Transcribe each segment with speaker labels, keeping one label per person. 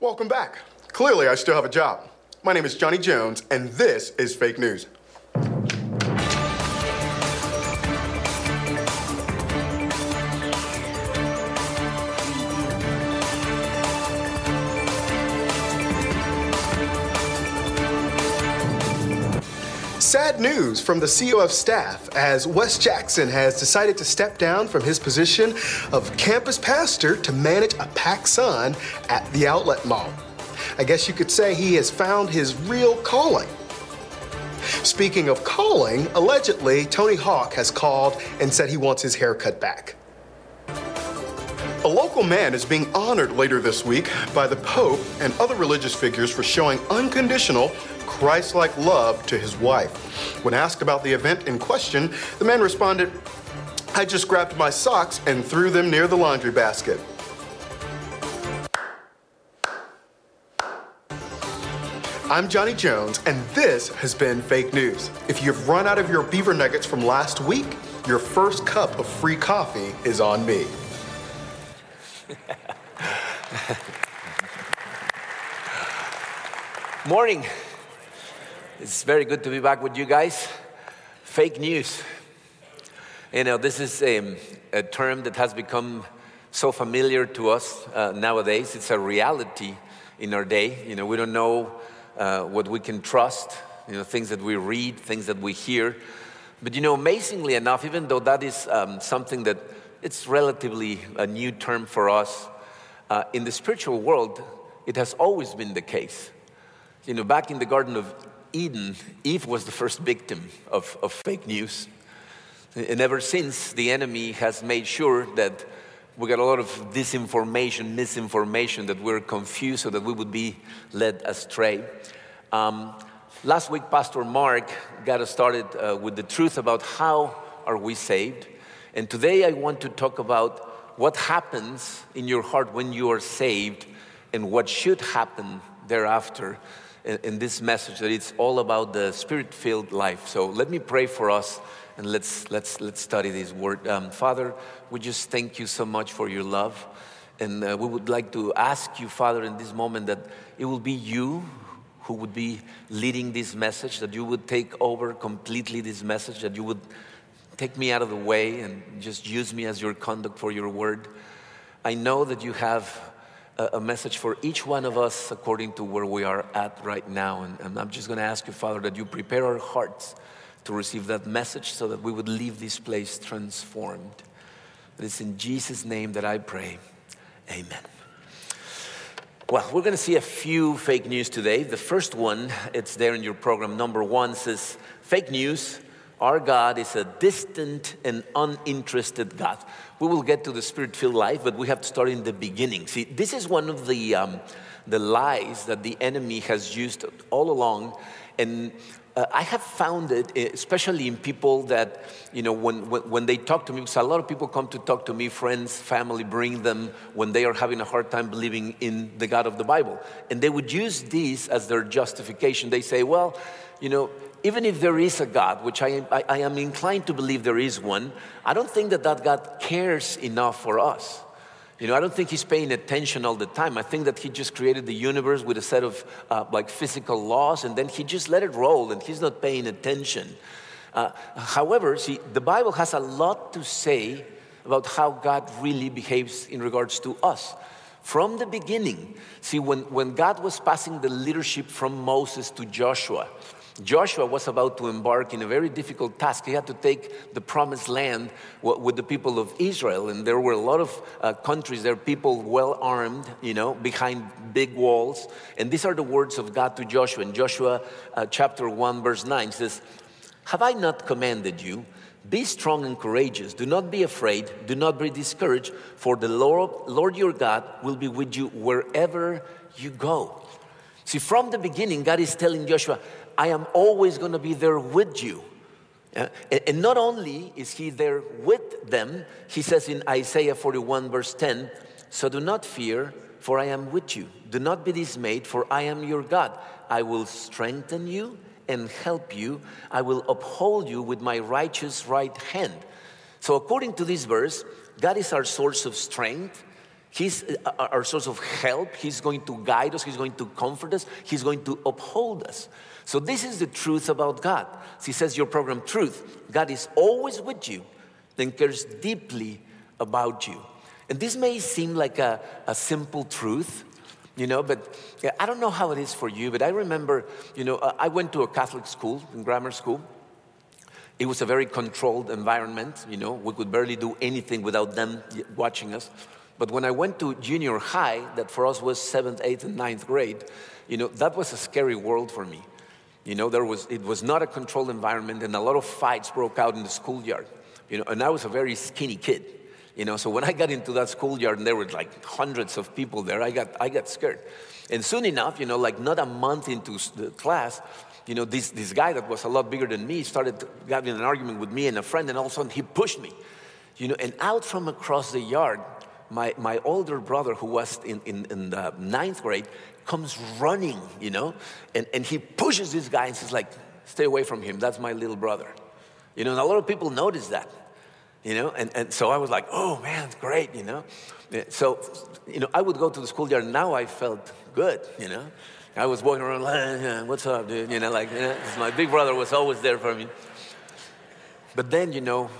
Speaker 1: Welcome back. Clearly, I still have a job. My name is Johnny Jones, and this is fake news. Sad news from the COF staff as Wes Jackson has decided to step down from his position of campus pastor to manage a PacSun at the outlet mall. I guess you could say he has found his real calling. Speaking of calling, allegedly, Tony Hawk has called and said he wants his haircut back. A local man is being honored later this week by the Pope and other religious figures for showing unconditional Christ like love to his wife. When asked about the event in question, the man responded, I just grabbed my socks and threw them near the laundry basket. I'm Johnny Jones, and this has been Fake News. If you've run out of your beaver nuggets from last week, your first cup of free coffee is on me.
Speaker 2: Morning. It's very good to be back with you guys. Fake news. You know, this is a, a term that has become so familiar to us uh, nowadays. It's a reality in our day. You know, we don't know uh, what we can trust, you know, things that we read, things that we hear. But, you know, amazingly enough, even though that is um, something that it's relatively a new term for us, uh, in the spiritual world, it has always been the case. You know, back in the Garden of Eden, Eve was the first victim of, of fake news. And ever since, the enemy has made sure that we got a lot of disinformation, misinformation, that we're confused so that we would be led astray. Um, last week, Pastor Mark got us started uh, with the truth about how are we saved. And today I want to talk about what happens in your heart when you are saved and what should happen thereafter in, in this message that it's all about the spirit filled life. So let me pray for us and let's, let's, let's study this word. Um, Father, we just thank you so much for your love. And uh, we would like to ask you, Father, in this moment that it will be you who would be leading this message, that you would take over completely this message, that you would take me out of the way and just use me as your conduct for your word. I know that you have a, message for each one of us according to where we are at right now. And, and I'm just going to ask you, Father, that you prepare our hearts to receive that message so that we would leave this place transformed. It is in Jesus' name that I pray. Amen. Well, we're going to see a few fake news today. The first one, it's there in your program. Number one says, Fake news our God is a distant and uninterested God. We will get to the spirit filled life, but we have to start in the beginning. See, this is one of the, um, the lies that the enemy has used all along. And uh, I have found it, eh, especially in people that, you know, when, when, when, they talk to me, because a lot of people come to talk to me, friends, family, bring them when they are having a hard time believing in the God of the Bible. And they would use this as their justification. They say, well, you know, even if there is a God, which I, I, I, am inclined to believe there is one, I don't think that that God cares enough for us. You know, I don't think he's paying attention all the time. I think that he just created the universe with a set of uh, like physical laws and then he just let it roll and he's not paying attention. Uh, however, see, the Bible has a lot to say about how God really behaves in regards to us. From the beginning, see, when, when God was passing the leadership from Moses to Joshua, Joshua was about to embark in a very difficult task. He had to take the promised land with the people of Israel. And there were a lot of uh, countries there, people well armed, you know, behind big walls. And these are the words of God to Joshua. In Joshua uh, chapter 1, verse 9 says, Have I not commanded you? Be strong and courageous. Do not be afraid. Do not be discouraged, for the Lord, Lord your God will be with you wherever you go. See, from the beginning, God is telling Joshua, I am always going to be there with you. and not only is he there with them, he says in Isaiah 41, verse 10, So do not fear, for I am with you. Do not be dismayed, for I am your God. I will strengthen you and help you. I will uphold you with my righteous right hand. So, according to this verse, God is our source of strength, He's uh, our source of help. He's going to guide us. He's going to comfort us. He's going to uphold us. So, this is the truth about God. He says, Your program, Truth, God is always with you, then cares deeply about you. And this may seem like a, a simple truth, you know, but yeah, I don't know how it is for you, but I remember, you know, I went to a Catholic school, in grammar school. It was a very controlled environment, you know, we could barely do anything without them watching us. But when I went to junior high, that for us was seventh, eighth, and ninth grade, you know, that was a scary world for me. You know, there was, it was not a controlled environment, and a lot of fights broke out in the schoolyard. You know, and I was a very skinny kid. You know, so when I got into that schoolyard and there were like hundreds of people there, I got, I got scared. And soon enough, you know, like not a month into the class, you know, this, this guy that was a lot bigger than me started having an argument with me and a friend, and all of a sudden he pushed me. You know, and out from across the yard, my, my older brother, who was in, in, in the ninth grade, comes running, you know, and, and he pushes this guy and says, like, stay away from him. That's my little brother. You know, and a lot of people notice that, you know, and, and so I was like, oh man, great, you know. So, you know, I would go to the schoolyard now I felt good, you know. I was walking around like, what's up, dude? You know, like, my big brother was always there for me. But then, you know,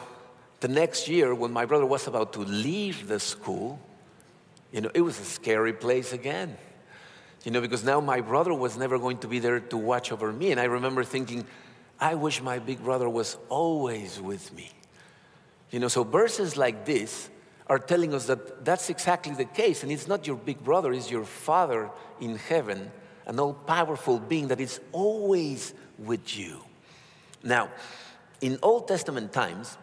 Speaker 2: the next year, when my brother was about to leave the school, you know, it was a scary place again. You know, because now my brother was never going to be there to watch over me. And I remember thinking, I wish my big brother was always with me. You know, so verses like this are telling us that that's exactly the case. And it's not your big brother, it's your Father in heaven, an all powerful being that is always with you. Now, in Old Testament times,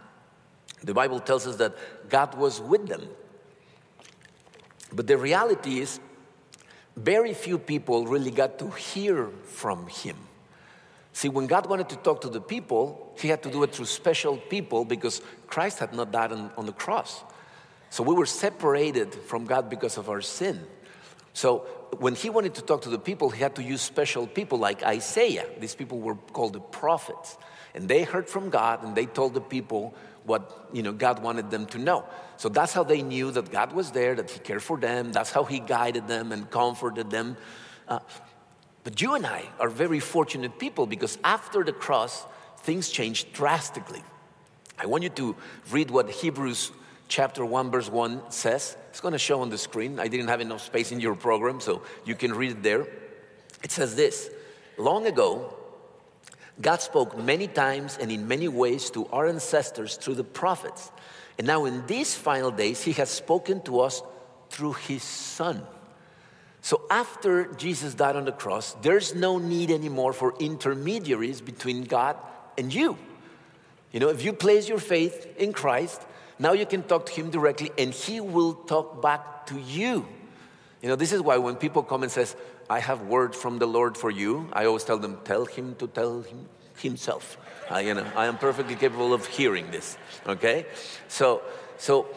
Speaker 2: the Bible tells us that God was with them. But the reality is, very few people really got to hear from Him. See, when God wanted to talk to the people, He had to do it through special people because Christ had not died on, on the cross. So we were separated from God because of our sin. So when he wanted to talk to the people, he had to use special people like Isaiah. These people were called the prophets. And they heard from God and they told the people what you know God wanted them to know. So that's how they knew that God was there, that He cared for them. That's how He guided them and comforted them. Uh, but you and I are very fortunate people because after the cross, things changed drastically. I want you to read what Hebrews chapter 1, verse 1 says. It's going to show on the screen. I didn't have enough space in your program, so you can read it there. It says this Long ago, God spoke many times and in many ways to our ancestors through the prophets. And now, in these final days, He has spoken to us through His Son. So, after Jesus died on the cross, there's no need anymore for intermediaries between God and you. You know, if you place your faith in Christ, now you can talk to Him directly and He will talk back to you. You know, this is why when people come and says, I have word from the Lord for you. I always tell them, tell him to tell him himself. I, you know, I am perfectly capable of hearing this. Okay, so so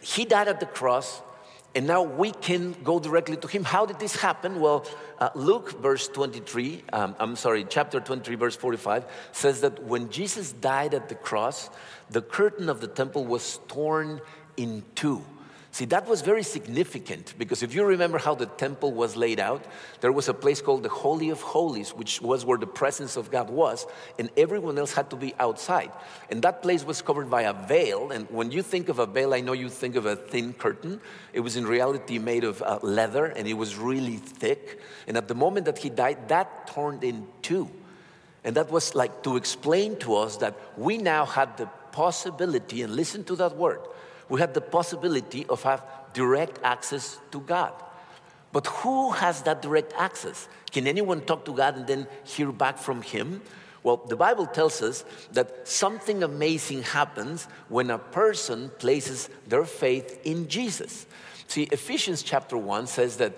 Speaker 2: he died at the cross, and now we can go directly to him. How did this happen? Well, uh, Luke, verse 23, um, I'm sorry, chapter 23, verse 45, says that when Jesus died at the cross, the curtain of the temple was torn in two. See, that was very significant because if you remember how the temple was laid out, there was a place called the Holy of Holies, which was where the presence of God was, and everyone else had to be outside. And that place was covered by a veil. And when you think of a veil, I know you think of a thin curtain. It was in reality made of uh, leather and it was really thick. And at the moment that he died, that turned in two. And that was like to explain to us that we now had the possibility, and listen to that word we had the possibility of have direct access to God. But who has that direct access? Can anyone talk to God and then hear back from Him? Well, the Bible tells us that something amazing happens when a person places their faith in Jesus. See, Ephesians chapter 1 says that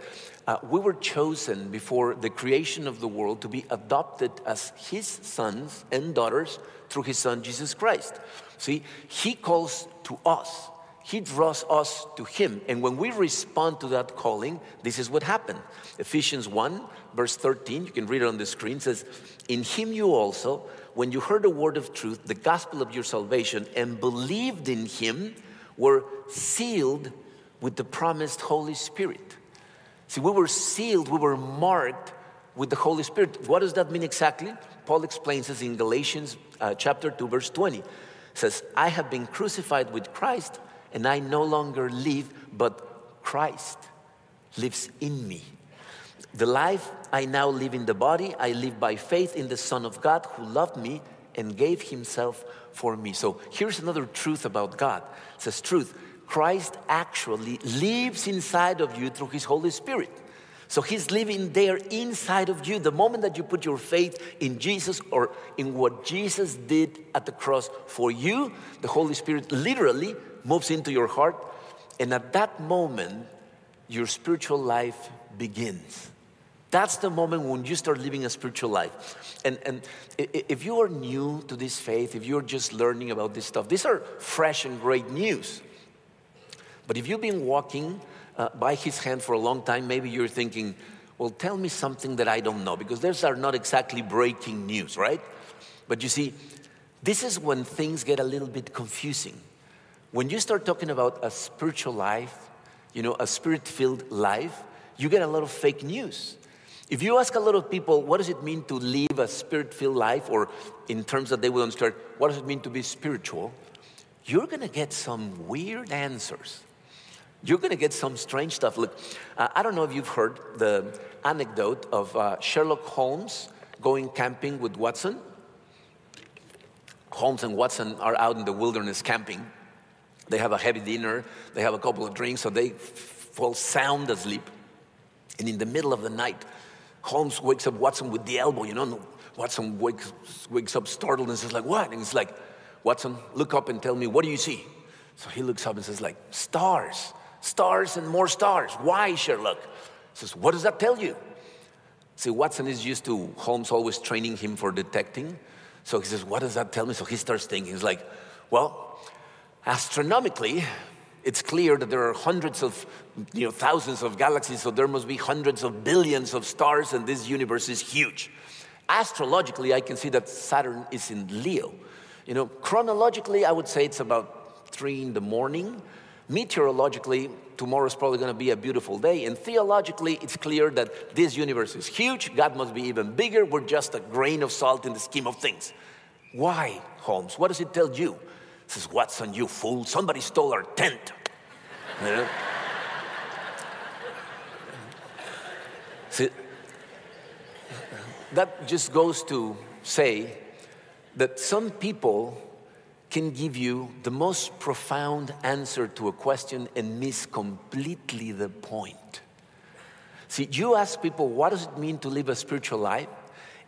Speaker 2: uh, we were chosen before the creation of the world to be adopted as His sons and daughters through His Son Jesus Christ. See, He calls to us he draws us to Him. And when we respond to that calling, this is what happened. Ephesians 1, verse 13, you can read it on the screen, says, In Him you also, when you heard the word of truth, the gospel of your salvation, and believed in Him, were sealed with the promised Holy Spirit. See, we were sealed, we were marked with the Holy Spirit. What does that mean exactly? Paul explains this in Galatians uh, chapter 2, verse 20. It says, I have been crucified with Christ, and I no longer live, but Christ lives in me. The life I now live in the body, I live by faith in the Son of God who loved me and gave himself for me. So here's another truth about God. It says, truth. Christ actually lives inside of you through his Holy Spirit. So he's living there inside of you. The moment that you put your faith in Jesus or in what Jesus did at the cross for you, the Holy Spirit literally moves into your heart. And at that moment, your spiritual life begins. That's the moment when you start living a spiritual life. And, and if you are new to this faith, if you're just learning about this stuff, these are fresh and great news. But if you've been walking uh, by his hand for a long time, maybe you're thinking, well, tell me something that I don't know, because those are not exactly breaking news, right? But you see, this is when things get a little bit confusing. When you start talking about a spiritual life, you know, a spirit filled life, you get a lot of fake news. If you ask a lot of people, what does it mean to live a spirit filled life, or in terms that they will understand, what does it mean to be spiritual? You're gonna get some weird answers. You're gonna get some strange stuff. Look, uh, I don't know if you've heard the anecdote of uh, Sherlock Holmes going camping with Watson. Holmes and Watson are out in the wilderness camping. They have a heavy dinner, they have a couple of drinks, so they fall sound asleep. And in the middle of the night, Holmes wakes up Watson with the elbow, you know. Watson wakes, wakes up startled and says, like, what? And he's like, Watson, look up and tell me, what do you see? So he looks up and says, like, stars, stars and more stars. Why, Sherlock? He says, what does that tell you? See, Watson is used to Holmes always training him for detecting. So he says, what does that tell me? So he starts thinking, he's like, well, astronomically, it's clear that there are hundreds of, you know, thousands of galaxies, so there must be hundreds of billions of stars, and this universe is huge. Astrologically, I can see that Saturn is in Leo. You know, chronologically, I would say it's about three in the morning. Meteorologically, tomorrow is probably going to be a beautiful day. And theologically, it's clear that this universe is huge. God must be even bigger. We're just a grain of salt in the scheme of things. Why, Holmes? What does it tell you? Says, Watson, you fool, somebody stole our tent. You know? See, that just goes to say that some people can give you the most profound answer to a question and miss completely the point. See, you ask people, what does it mean to live a spiritual life?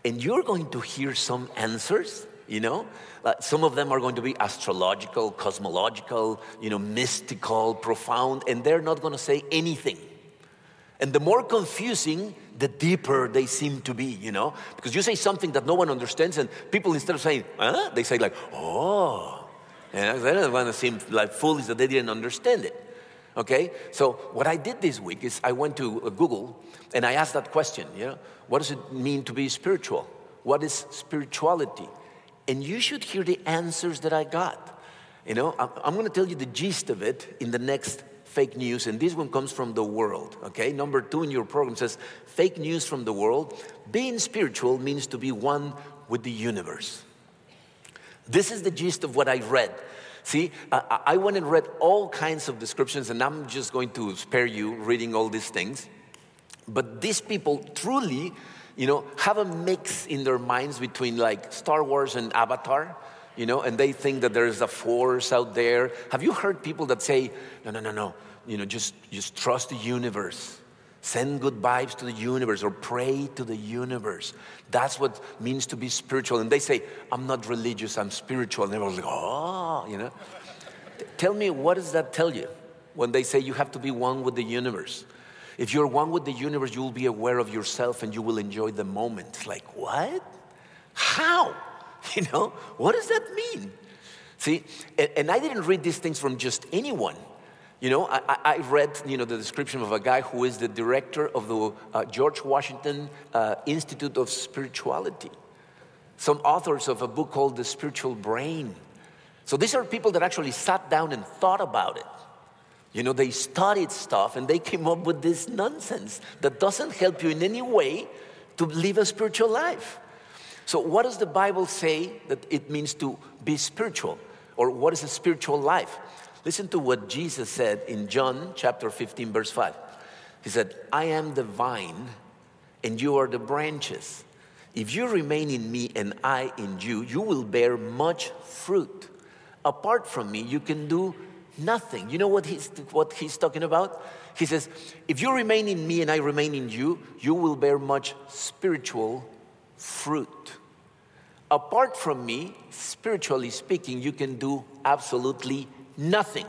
Speaker 2: And you're going to hear some answers you know? Uh, some of them are going to be astrological, cosmological, you know, mystical, profound, and they're not going to say anything. And the more confusing, the deeper they seem to be, you know? Because you say something that no one understands, and people instead of saying, huh? They say, like, oh. And they don't want to seem like foolish that they didn't understand it. Okay? So, what I did this week is I went to uh, Google and I asked that question, you know, what does it mean to be spiritual? What is spirituality? And you should hear the answers that I got. You know, I'm going to tell you the gist of it in the next fake news, and this one comes from the world. Okay, number two in your program says fake news from the world. Being spiritual means to be one with the universe. This is the gist of what I read. See, I went and read all kinds of descriptions, and I'm just going to spare you reading all these things. But these people truly you know, have a mix in their minds between like Star Wars and Avatar, you know, and they think that there's a force out there. Have you heard people that say, no, no, no, no, you know, just, just trust the universe. Send good vibes to the universe or pray to the universe. That's what means to be spiritual. And they say, I'm not religious, I'm spiritual. And everyone's like, oh, you know. Tell me, what does that tell you when they say you have to be one with the universe? If you're one with the universe, you will be aware of yourself and you will enjoy the moment. like, what? How? You know, what does that mean? See, and, and I didn't read these things from just anyone. You know, I, I, read, you know, the description of a guy who is the director of the uh, George Washington uh, Institute of Spirituality. Some authors of a book called The Spiritual Brain. So these are people that actually sat down and thought about it. You know, they studied stuff and they came up with this nonsense that doesn't help you in any way to live a spiritual life. So, what does the Bible say that it means to be spiritual? Or what is a spiritual life? Listen to what Jesus said in John chapter 15, verse 5. He said, I am the vine and you are the branches. If you remain in me and I in you, you will bear much fruit. Apart from me, you can do nothing. You know what he's, what he's talking about? He says, If you remain in me and I remain in you, you will bear much spiritual fruit. Apart from me, spiritually speaking, you can do absolutely nothing.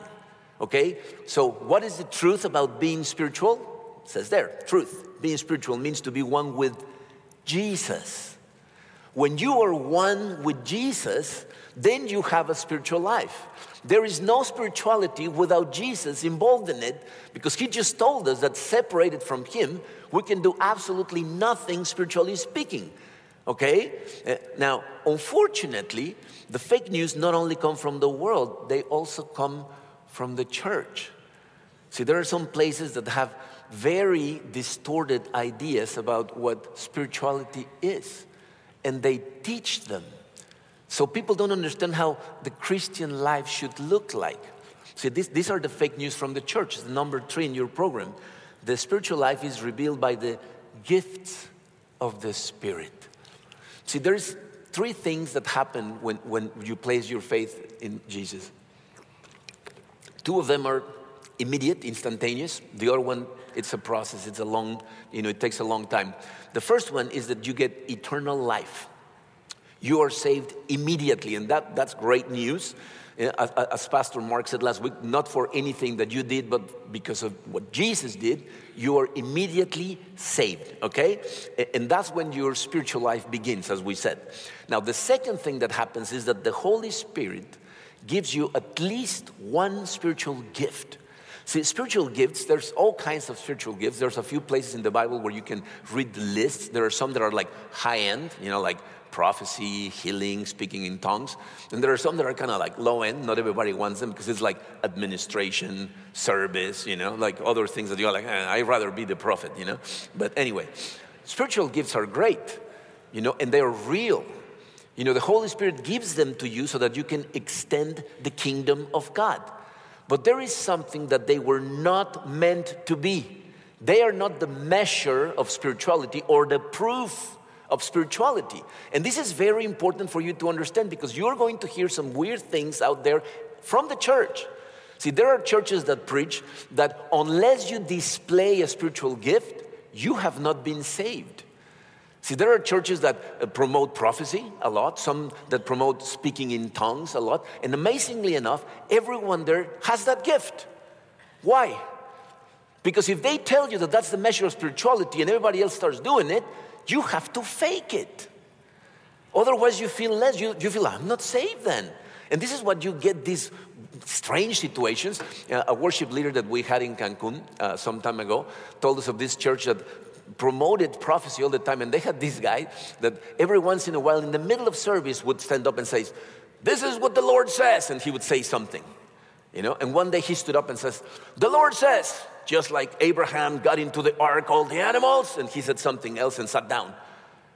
Speaker 2: Okay? So, what is the truth about being spiritual? It says there, truth. Being spiritual means to be one with Jesus. When you are one with Jesus, then you have a spiritual life. There is no spirituality without Jesus involved in it because he just told us that separated from him, we can do absolutely nothing spiritually speaking. Okay? Uh, now, unfortunately, the fake news not only come from the world, they also come from the church. See, there are some places that have very distorted ideas about what spirituality is, and they teach them. So people don't understand how the Christian life should look like. See, this, these are the fake news from the church. It's number three in your program. The spiritual life is revealed by the gifts of the Spirit. See, there's three things that happen when, when you place your faith in Jesus. Two of them are immediate, instantaneous. The other one, it's a process. It's a long, you know, it takes a long time. The first one is that you get eternal life. You are saved immediately, and that, that's great news. As Pastor Mark said last week, not for anything that you did, but because of what Jesus did, you are immediately saved, okay? And that's when your spiritual life begins, as we said. Now, the second thing that happens is that the Holy Spirit gives you at least one spiritual gift. See, spiritual gifts, there's all kinds of spiritual gifts. There's a few places in the Bible where you can read the lists. There are some that are like high end, you know, like prophecy, healing, speaking in tongues. And there are some that are kind of like low end. Not everybody wants them because it's like administration, service, you know, like other things that you're like, eh, I'd rather be the prophet, you know. But anyway, spiritual gifts are great, you know, and they're real. You know, the Holy Spirit gives them to you so that you can extend the kingdom of God. But there is something that they were not meant to be. They are not the measure of spirituality or the proof of spirituality. And this is very important for you to understand because you're going to hear some weird things out there from the church. See, there are churches that preach that unless you display a spiritual gift, you have not been saved. See, there are churches that uh, promote prophecy a lot, some that promote speaking in tongues a lot, and amazingly enough, everyone there has that gift. Why? Because if they tell you that that's the measure of spirituality and everybody else starts doing it, you have to fake it. Otherwise, you feel less. You, you feel, I'm not saved then. And this is what you get these strange situations. Uh, a worship leader that we had in Cancun uh, some time ago told us of this church that promoted prophecy all the time. And they had this guy that every once in a while, in the middle of service, would stand up and say, This is what the Lord says. And he would say something. You know, and one day he stood up and says, The Lord says, just like Abraham got into the ark, all the animals, and he said something else and sat down.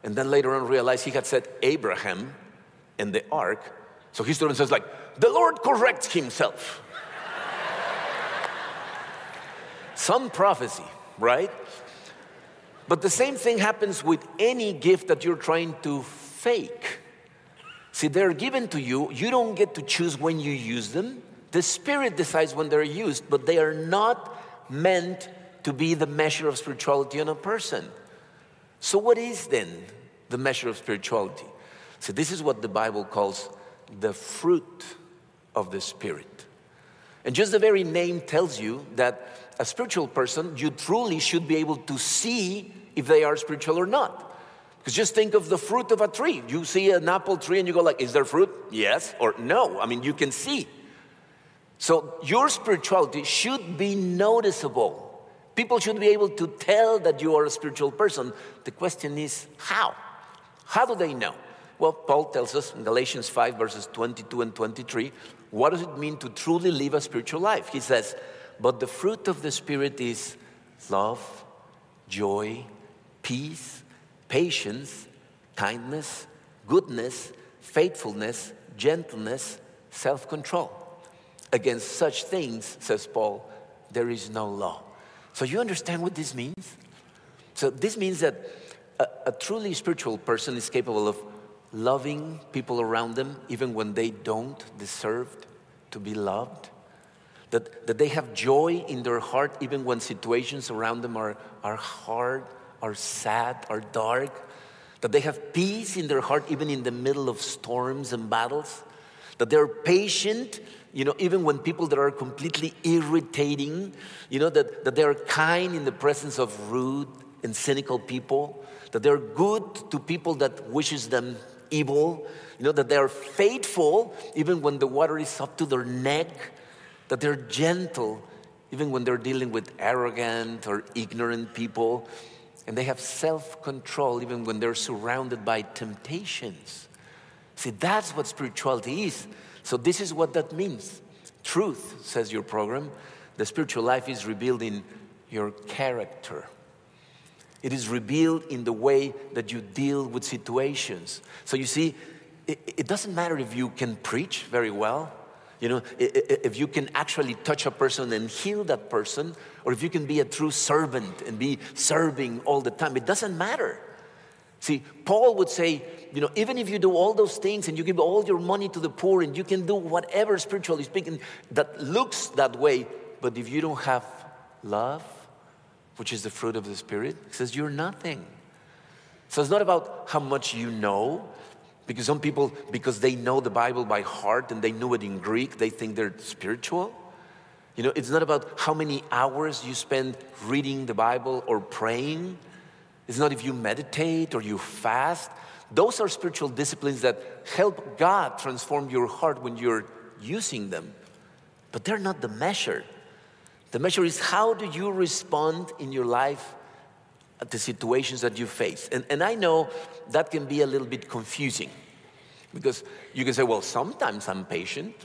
Speaker 2: And then later on realized he had said Abraham and the ark. So he stood up and says, like, the Lord corrects himself. Some prophecy, right? But the same thing happens with any gift that you're trying to fake. See, they're given to you. You don't get to choose when you use them. The Spirit decides when they're used, but they are not meant to be the measure of spirituality on a person. So, what is then the measure of spirituality? So, this is what the Bible calls the fruit of the Spirit. And just the very name tells you that a spiritual person, you truly should be able to see if they are spiritual or not. Because just think of the fruit of a tree. You see an apple tree and you go like, is there fruit? Yes or no. I mean, you can see. So your spirituality should be noticeable. People should be able to tell that you are a spiritual person. The question is how? How do they know? Well, Paul tells us in Galatians 5, verses 22 and 23, what does it mean to truly live a spiritual life? He says, but the fruit of the Spirit is love, joy, peace, patience, kindness, goodness, faithfulness, gentleness, self control. Against such things, says Paul, there is no law. So you understand what this means? So this means that a, a truly spiritual person is capable of loving people around them even when they don't deserve to be loved. That, that they have joy in their heart even when situations around them are, are hard, are sad, are dark. That they have peace in their heart even in the middle of storms and battles. That they're patient, you know, even when people that are completely irritating, you know, that, that they are kind in the presence of rude and cynical people. That they're good to people that wishes them evil, you know, that they are faithful even when the water is up to their neck, that they're gentle even when they're dealing with arrogant or ignorant people, and they have self control even when they're surrounded by temptations. See, that's what spirituality is. So, this is what that means. Truth, says your program, the spiritual life is revealed in your character. It is revealed in the way that you deal with situations. So you see, it, it doesn't matter if you can preach very well, you know, if you can actually touch a person and heal that person, or if you can be a true servant and be serving all the time, it doesn't matter. See, Paul would say, you know, even if you do all those things and you give all your money to the poor and you can do whatever spiritually speaking that looks that way, but if you don't have love, which is the fruit of the Spirit, says, You're nothing. So it's not about how much you know, because some people, because they know the Bible by heart and they know it in Greek, they think they're spiritual. You know, it's not about how many hours you spend reading the Bible or praying. It's not if you meditate or you fast. Those are spiritual disciplines that help God transform your heart when you're using them. But they're not the measure. The measure is how do you respond in your life at the situations that you face. And, and I know that can be a little bit confusing because you can say, well, sometimes I'm patient,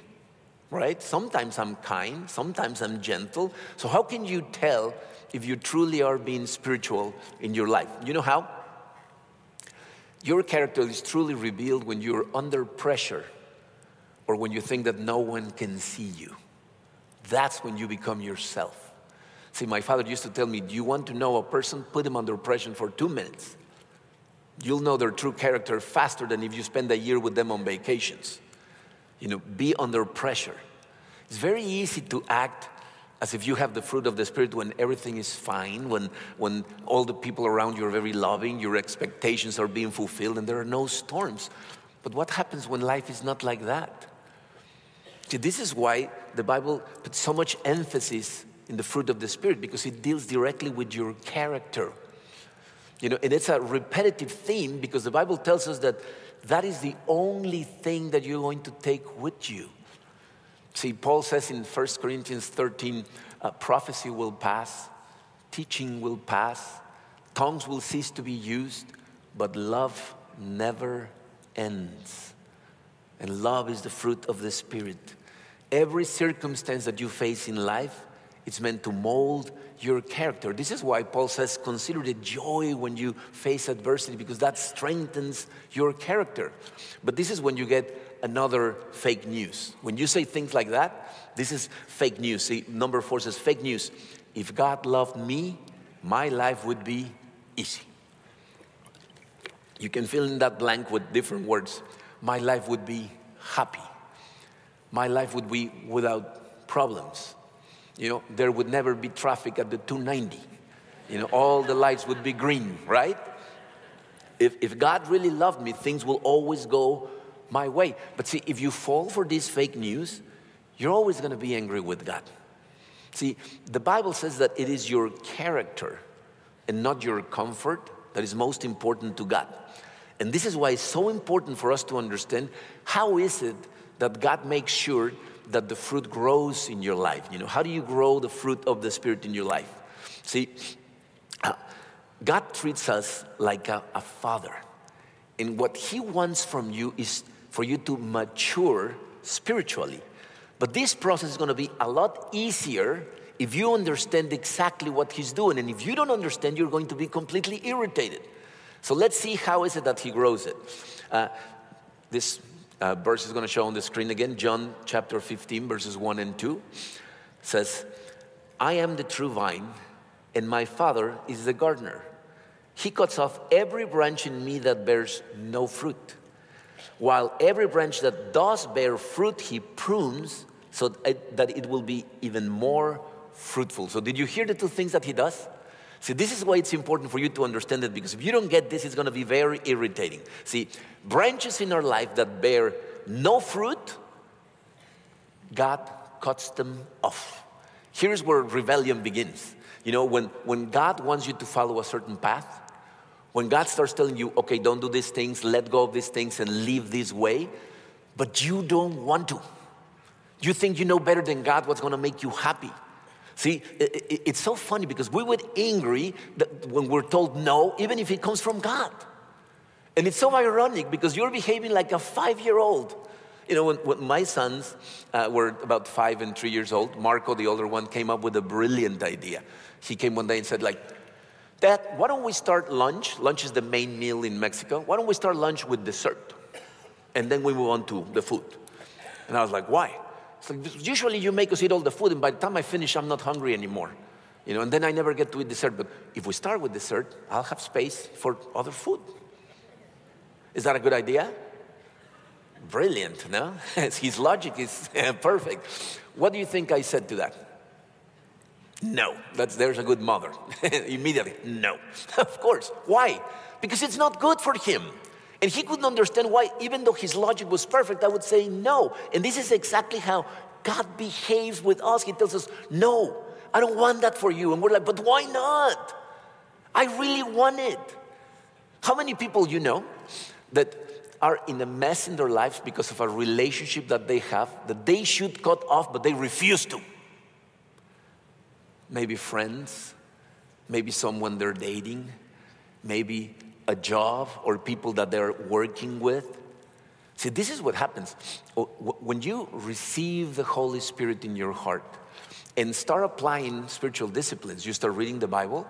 Speaker 2: right? Sometimes I'm kind, sometimes I'm gentle. So, how can you tell if you truly are being spiritual in your life? You know how? Your character is truly revealed when you're under pressure or when you think that no one can see you. That's when you become yourself. See, my father used to tell me, Do you want to know a person? Put them under pressure for two minutes. You'll know their true character faster than if you spend a year with them on vacations. You know, be under pressure. It's very easy to act as if you have the fruit of the Spirit when everything is fine, when, when all the people around you are very loving, your expectations are being fulfilled, and there are no storms. But what happens when life is not like that? See, this is why the Bible puts so much emphasis in the fruit of the Spirit because it deals directly with your character. You know, and it's a repetitive theme because the Bible tells us that that is the only thing that you're going to take with you. See, Paul says in 1 Corinthians 13 uh, prophecy will pass, teaching will pass, tongues will cease to be used, but love never ends. And love is the fruit of the Spirit. Every circumstance that you face in life, it's meant to mold your character. This is why Paul says, consider the joy when you face adversity, because that strengthens your character. But this is when you get another fake news. When you say things like that, this is fake news. See, number four says fake news. If God loved me, my life would be easy. You can fill in that blank with different words. My life would be happy my life would be without problems. You know, there would never be traffic at the 290. You know, all the lights would be green, right? If, if God really loved me, things will always go my way. But see, if you fall for this fake news, you're always going to be angry with God. See, the Bible says that it is your character and not your comfort that is most important to God. And this is why it's so important for us to understand how is it that God makes sure that the fruit grows in your life. You know, how do you grow the fruit of the Spirit in your life? See, uh, God treats us like a, a father. And what He wants from you is for you to mature spiritually. But this process is going to be a lot easier if you understand exactly what he's doing. And if you don't understand, you're going to be completely irritated. So let's see how is it that he grows it. Uh, this uh, verse is going to show on the screen again. John chapter 15, verses 1 and 2 says, I am the true vine, and my Father is the gardener. He cuts off every branch in me that bears no fruit, while every branch that does bear fruit, he prunes so that it will be even more fruitful. So, did you hear the two things that he does? See, this is why it's important for you to understand it because if you don't get this, it's going to be very irritating. See, branches in our life that bear no fruit, God cuts them off. Here's where rebellion begins. You know, when, when God wants you to follow a certain path, when God starts telling you, okay, don't do these things, let go of these things, and live this way, but you don't want to. You think you know better than God what's gonna make you happy. See, it's so funny because we get angry when we're told no, even if it comes from God. And it's so ironic because you're behaving like a five year old. You know, when, when my sons uh, were about five and three years old, Marco, the older one, came up with a brilliant idea. He came one day and said, like, Dad, why don't we start lunch? Lunch is the main meal in Mexico. Why don't we start lunch with dessert? And then we move on to the food. And I was like, why? Usually you make us eat all the food, and by the time I finish, I'm not hungry anymore. You know, and then I never get to eat dessert. But if we start with dessert, I'll have space for other food. Is that a good idea? Brilliant, no? His logic is eh, perfect. What do you think I said to that? No, that's, there's a good mother. Immediately, no. of course. Why? Because it's not good for him. And he couldn't understand why, even though his logic was perfect, I would say no. And this is exactly how God behaves with us. He tells us, No, I don't want that for you. And we're like, But why not? I really want it. How many people you know that are in a mess in their lives because of a relationship that they have that they should cut off, but they refuse to. Maybe friends, maybe someone they're dating, maybe a job or people that they're working with. See, this is what happens. When you receive the Holy Spirit in your heart and start applying spiritual disciplines, you start reading the Bible,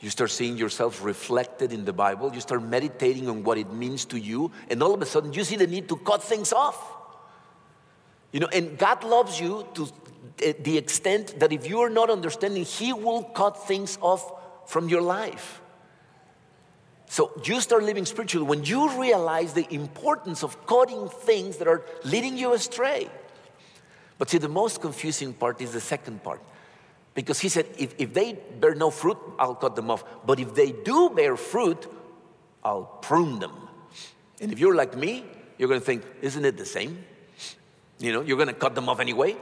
Speaker 2: you start seeing yourself reflected in the Bible. You start meditating on what it means to you. And all of a sudden, you see the need to cut things off. You know, and God loves you to eh, the extent that if you are not understanding, He will cut things off from your life. So you start living spiritually when you realize the importance of cutting things that are leading you astray. But see, the most confusing part is the second part. Because he said, if, if they bear no fruit, I'll cut them off. But if they do bear fruit, I'll prune them. And if you're like me, you're going to think, isn't it the same? You know, you're going to cut them off anyway.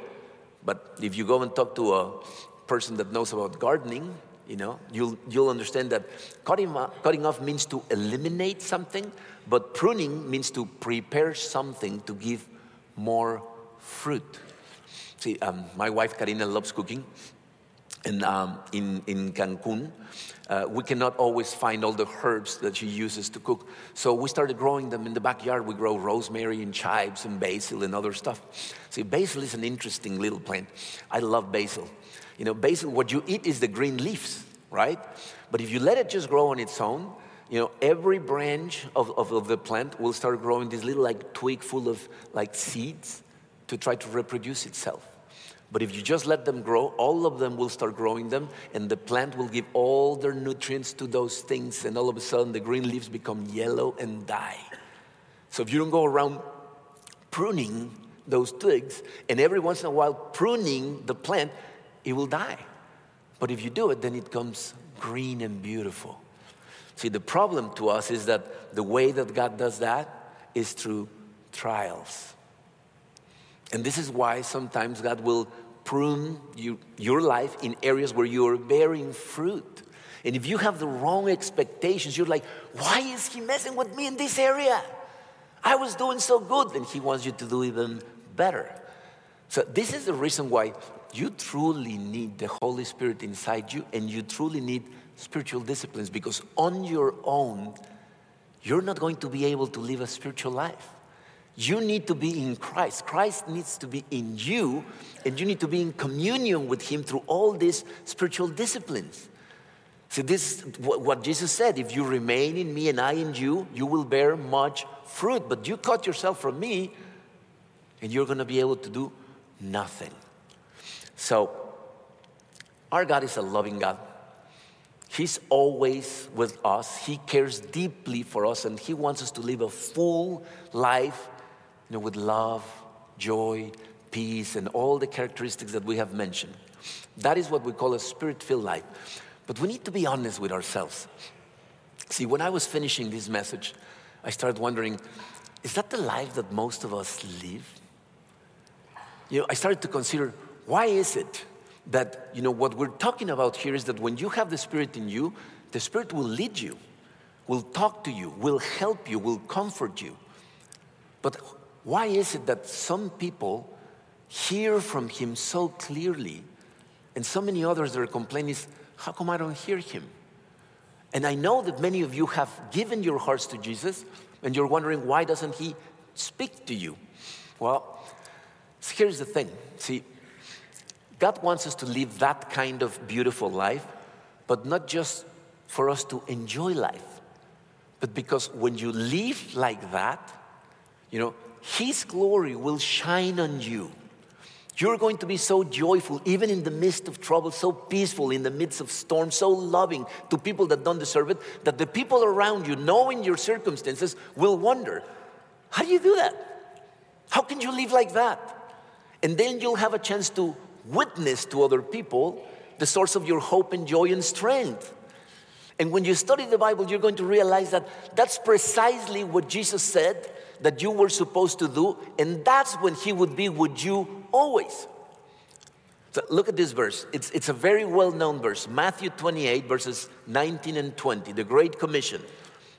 Speaker 2: But if you go and talk to a person that knows about gardening, you know, you'll, you'll understand that cutting, cutting off means to eliminate something, but pruning means to prepare something to give more fruit. See, um, my wife Karina loves cooking, and um, in, in Cancun, uh, we cannot always find all the herbs that she uses to cook. So we started growing them in the backyard. We grow rosemary and chives and basil and other stuff. See, basil is an interesting little plant. I love basil. You know, basically what you eat is the green leaves, right? But if you let it just grow on its own, you know, every branch of, of, of the plant will start growing this little like twig full of like seeds to try to reproduce itself. But if you just let them grow, all of them will start growing them, and the plant will give all their nutrients to those things, and all of a sudden the green leaves become yellow and die. So if you don't go around pruning those twigs, and every once in a while pruning the plant, it will die. But if you do it, then it comes green and beautiful. See, the problem to us is that the way that God does that is through trials. And this is why sometimes God will prune you, your life in areas where you are bearing fruit. And if you have the wrong expectations, you're like, why is he messing with me in this area? I was doing so good, and he wants you to do even better. So, this is the reason why you truly need the Holy Spirit inside you, and you truly need spiritual disciplines because on your own, you're not going to be able to live a spiritual life. You need to be in Christ. Christ needs to be in you, and you need to be in communion with Him through all these spiritual disciplines. See, this is what Jesus said if you remain in me and I in you, you will bear much fruit. But you cut yourself from me, and you're going to be able to do nothing. So, our God is a loving God. He's always with us. He cares deeply for us, and He wants us to live a full life you know, with love, joy, peace, and all the characteristics that we have mentioned. That is what we call a spirit filled life. But we need to be honest with ourselves. See, when I was finishing this message, I started wondering is that the life that most of us live? You know, I started to consider why is it that, you know, what we're talking about here is that when you have the Spirit in you, the Spirit will lead you, will talk to you, will help you, will comfort you. But why is it that some people hear from him so clearly and so many others are complaining is, how come I don't hear him? And I know that many of you have given your hearts to Jesus and you're wondering, why doesn't he speak to you? Well, here's the thing. See, God wants us to live that kind of beautiful life, but not just for us to enjoy life, but because when you live like that, you know, his glory will shine on you. You're going to be so joyful, even in the midst of trouble, so peaceful in the midst of storm, so loving to people that don't deserve it, that the people around you, knowing your circumstances, will wonder how do you do that? How can you live like that? And then you'll have a chance to witness to other people the source of your hope and joy and strength. And when you study the Bible, you're going to realize that that's precisely what Jesus said that you were supposed to do, and that's when He would be with you always. So look at this verse. It's, it's a very well known verse Matthew 28, verses 19 and 20, the Great Commission.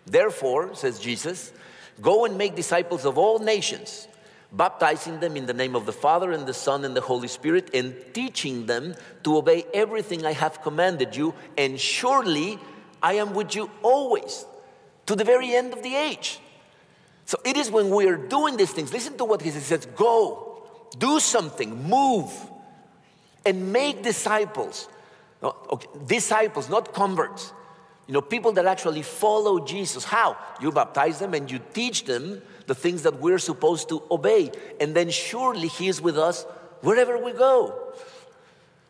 Speaker 2: Therefore, says Jesus, go and make disciples of all nations, baptizing them in the name of the Father and the Son and the Holy Spirit, and teaching them to obey everything I have commanded you, and surely I am with you always to the very end of the age. So it is when we are doing these things, listen to what he says go, do something, move, and make disciples. No, okay, disciples, not converts. You know, people that actually follow Jesus. How? You baptize them and you teach them the things that we're supposed to obey. And then surely He is with us wherever we go.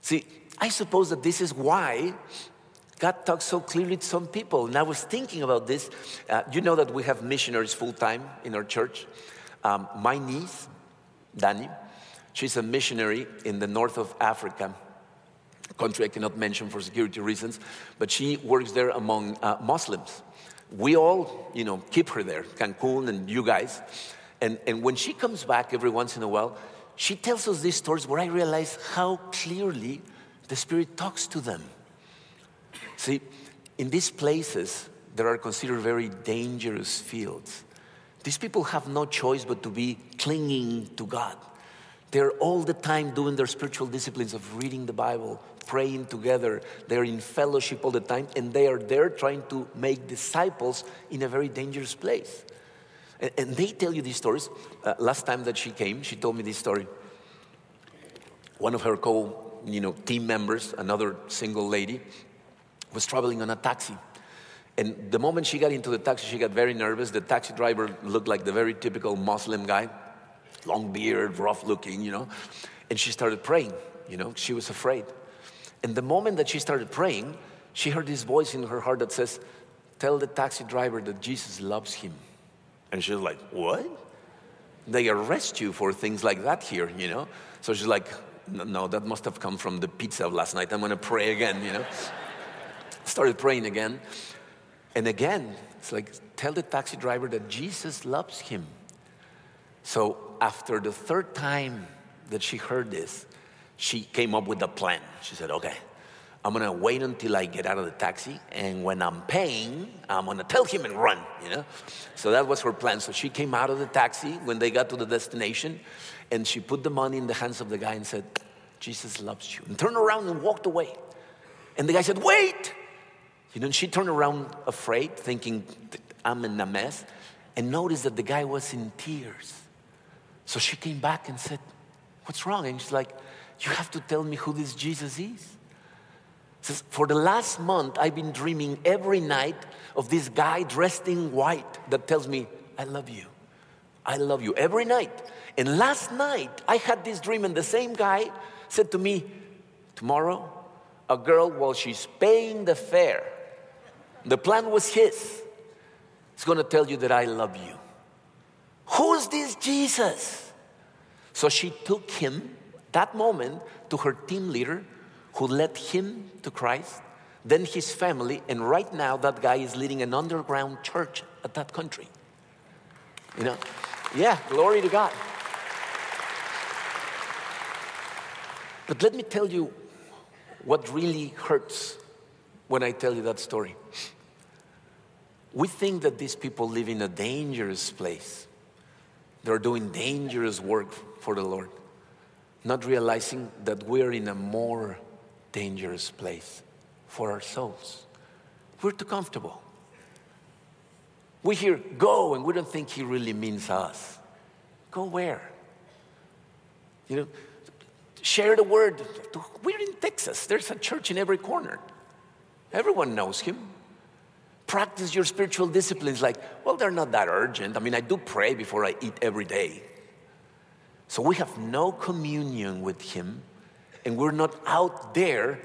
Speaker 2: See, I suppose that this is why God talks so clearly to some people. And I was thinking about this. Uh, you know that we have missionaries full time in our church. Um, my niece, Dani, she's a missionary in the north of Africa, country I cannot mention for security reasons, but she works there among uh, Muslims. We all, you know, keep her there, Cancun and you guys. And, and when she comes back every once in a while, she tells us these stories where I realize how clearly the Spirit talks to them. See, in these places that are considered very dangerous fields, these people have no choice but to be clinging to God. They're all the time doing their spiritual disciplines of reading the Bible, praying together. They're in fellowship all the time, and they are there trying to make disciples in a very dangerous place. And, and they tell you these stories. Uh, last time that she came, she told me this story. One of her co you know, team members, another single lady, was traveling on a taxi. And the moment she got into the taxi, she got very nervous. The taxi driver looked like the very typical Muslim guy, long beard, rough looking, you know. And she started praying, you know, she was afraid. And the moment that she started praying, she heard this voice in her heart that says, Tell the taxi driver that Jesus loves him. And she's like, What? They arrest you for things like that here, you know? So she's like, No, that must have come from the pizza of last night. I'm gonna pray again, you know? started praying again. And again, it's like, tell the taxi driver that Jesus loves him. So after the third time that she heard this, she came up with a plan. She said, okay, I'm gonna wait until I get out of the taxi, and when I'm paying, I'm gonna tell him and run, you know? So that was her plan. So she came out of the taxi when they got to the destination, and she put the money in the hands of the guy and said, Jesus loves you, and turned around and walked away. And the guy said, Wait! You know, she turned around afraid, thinking, I'm in a mess, and noticed that the guy was in tears. So she came back and said, What's wrong? And she's like, You have to tell me who this Jesus is. Says, For the last month, I've been dreaming every night of this guy dressed in white that tells me, I love you. I love you every night. And last night, I had this dream, and the same guy said to me, Tomorrow, a girl, while she's paying the fare, the plan was his, is gonna tell you that I love you. Who's this Jesus? So she took him that moment to her team leader who led him to Christ, then his family, and right now that guy is leading an underground church at that country. You know? Yeah, glory to God. But let me tell you what really hurts when I tell you that story. We think that these people live in a dangerous place. They're doing dangerous work for the Lord, not realizing that we're in a more dangerous place for our souls. We're too comfortable. We hear go, and we don't think he really means us. Go where? You know, share the word. We're in Texas, there's a church in every corner. Everyone knows him. Practice your spiritual disciplines like, well, they're not that urgent. I mean, I do pray before I eat every day. So we have no communion with him, and we're not out there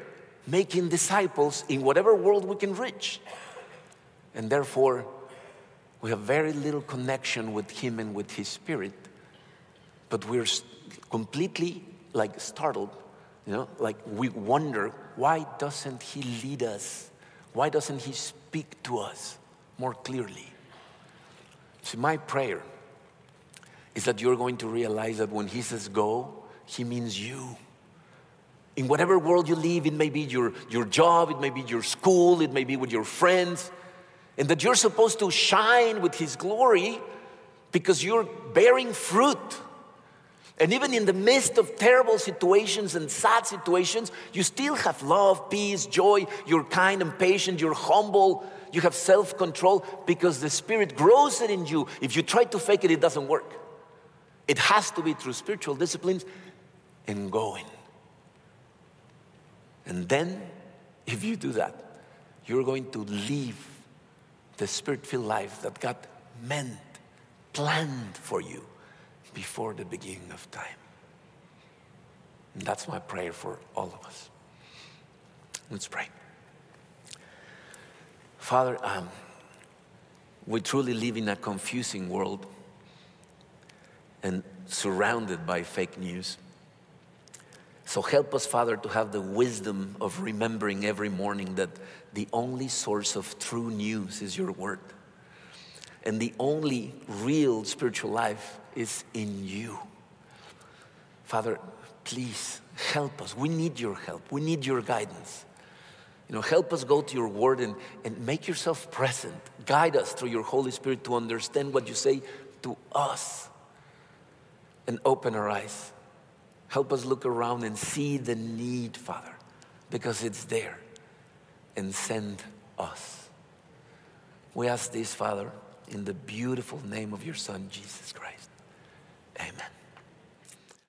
Speaker 2: making disciples in whatever world we can reach. And therefore, we have very little connection with Him and with His Spirit, but we're completely like startled, you know, like we wonder why doesn't He lead us? Why doesn't He speak to us more clearly? See, my prayer is that you're going to realize that when He says go, He means you. In whatever world you live, it may be your, your job, it may be your school, it may be with your friends, and that you're supposed to shine with His glory because you're bearing fruit. And even in the midst of terrible situations and sad situations, you still have love, peace, joy. You're kind and patient. You're humble. You have self control because the Spirit grows it in you. If you try to fake it, it doesn't work. It has to be through spiritual disciplines and going. And then, if you do that, you're going to live the spirit filled life that God meant, planned for you before the beginning of time. And that's my prayer for all of us. Let's pray. Father, um, we truly live in a confusing world and surrounded by fake news. So help us, Father, to have the wisdom of remembering every morning that the only source of true news is your word. And the only real spiritual life is in you. Father, please help us. We need your help. We need your guidance. You know, help us go to your word and, and make yourself present. Guide us through your Holy Spirit to understand what you say to us and open our eyes. Help us look around and see the need, Father, because it's there. And send us. We ask this, Father, in the beautiful name of your Son, Jesus Christ. Amen.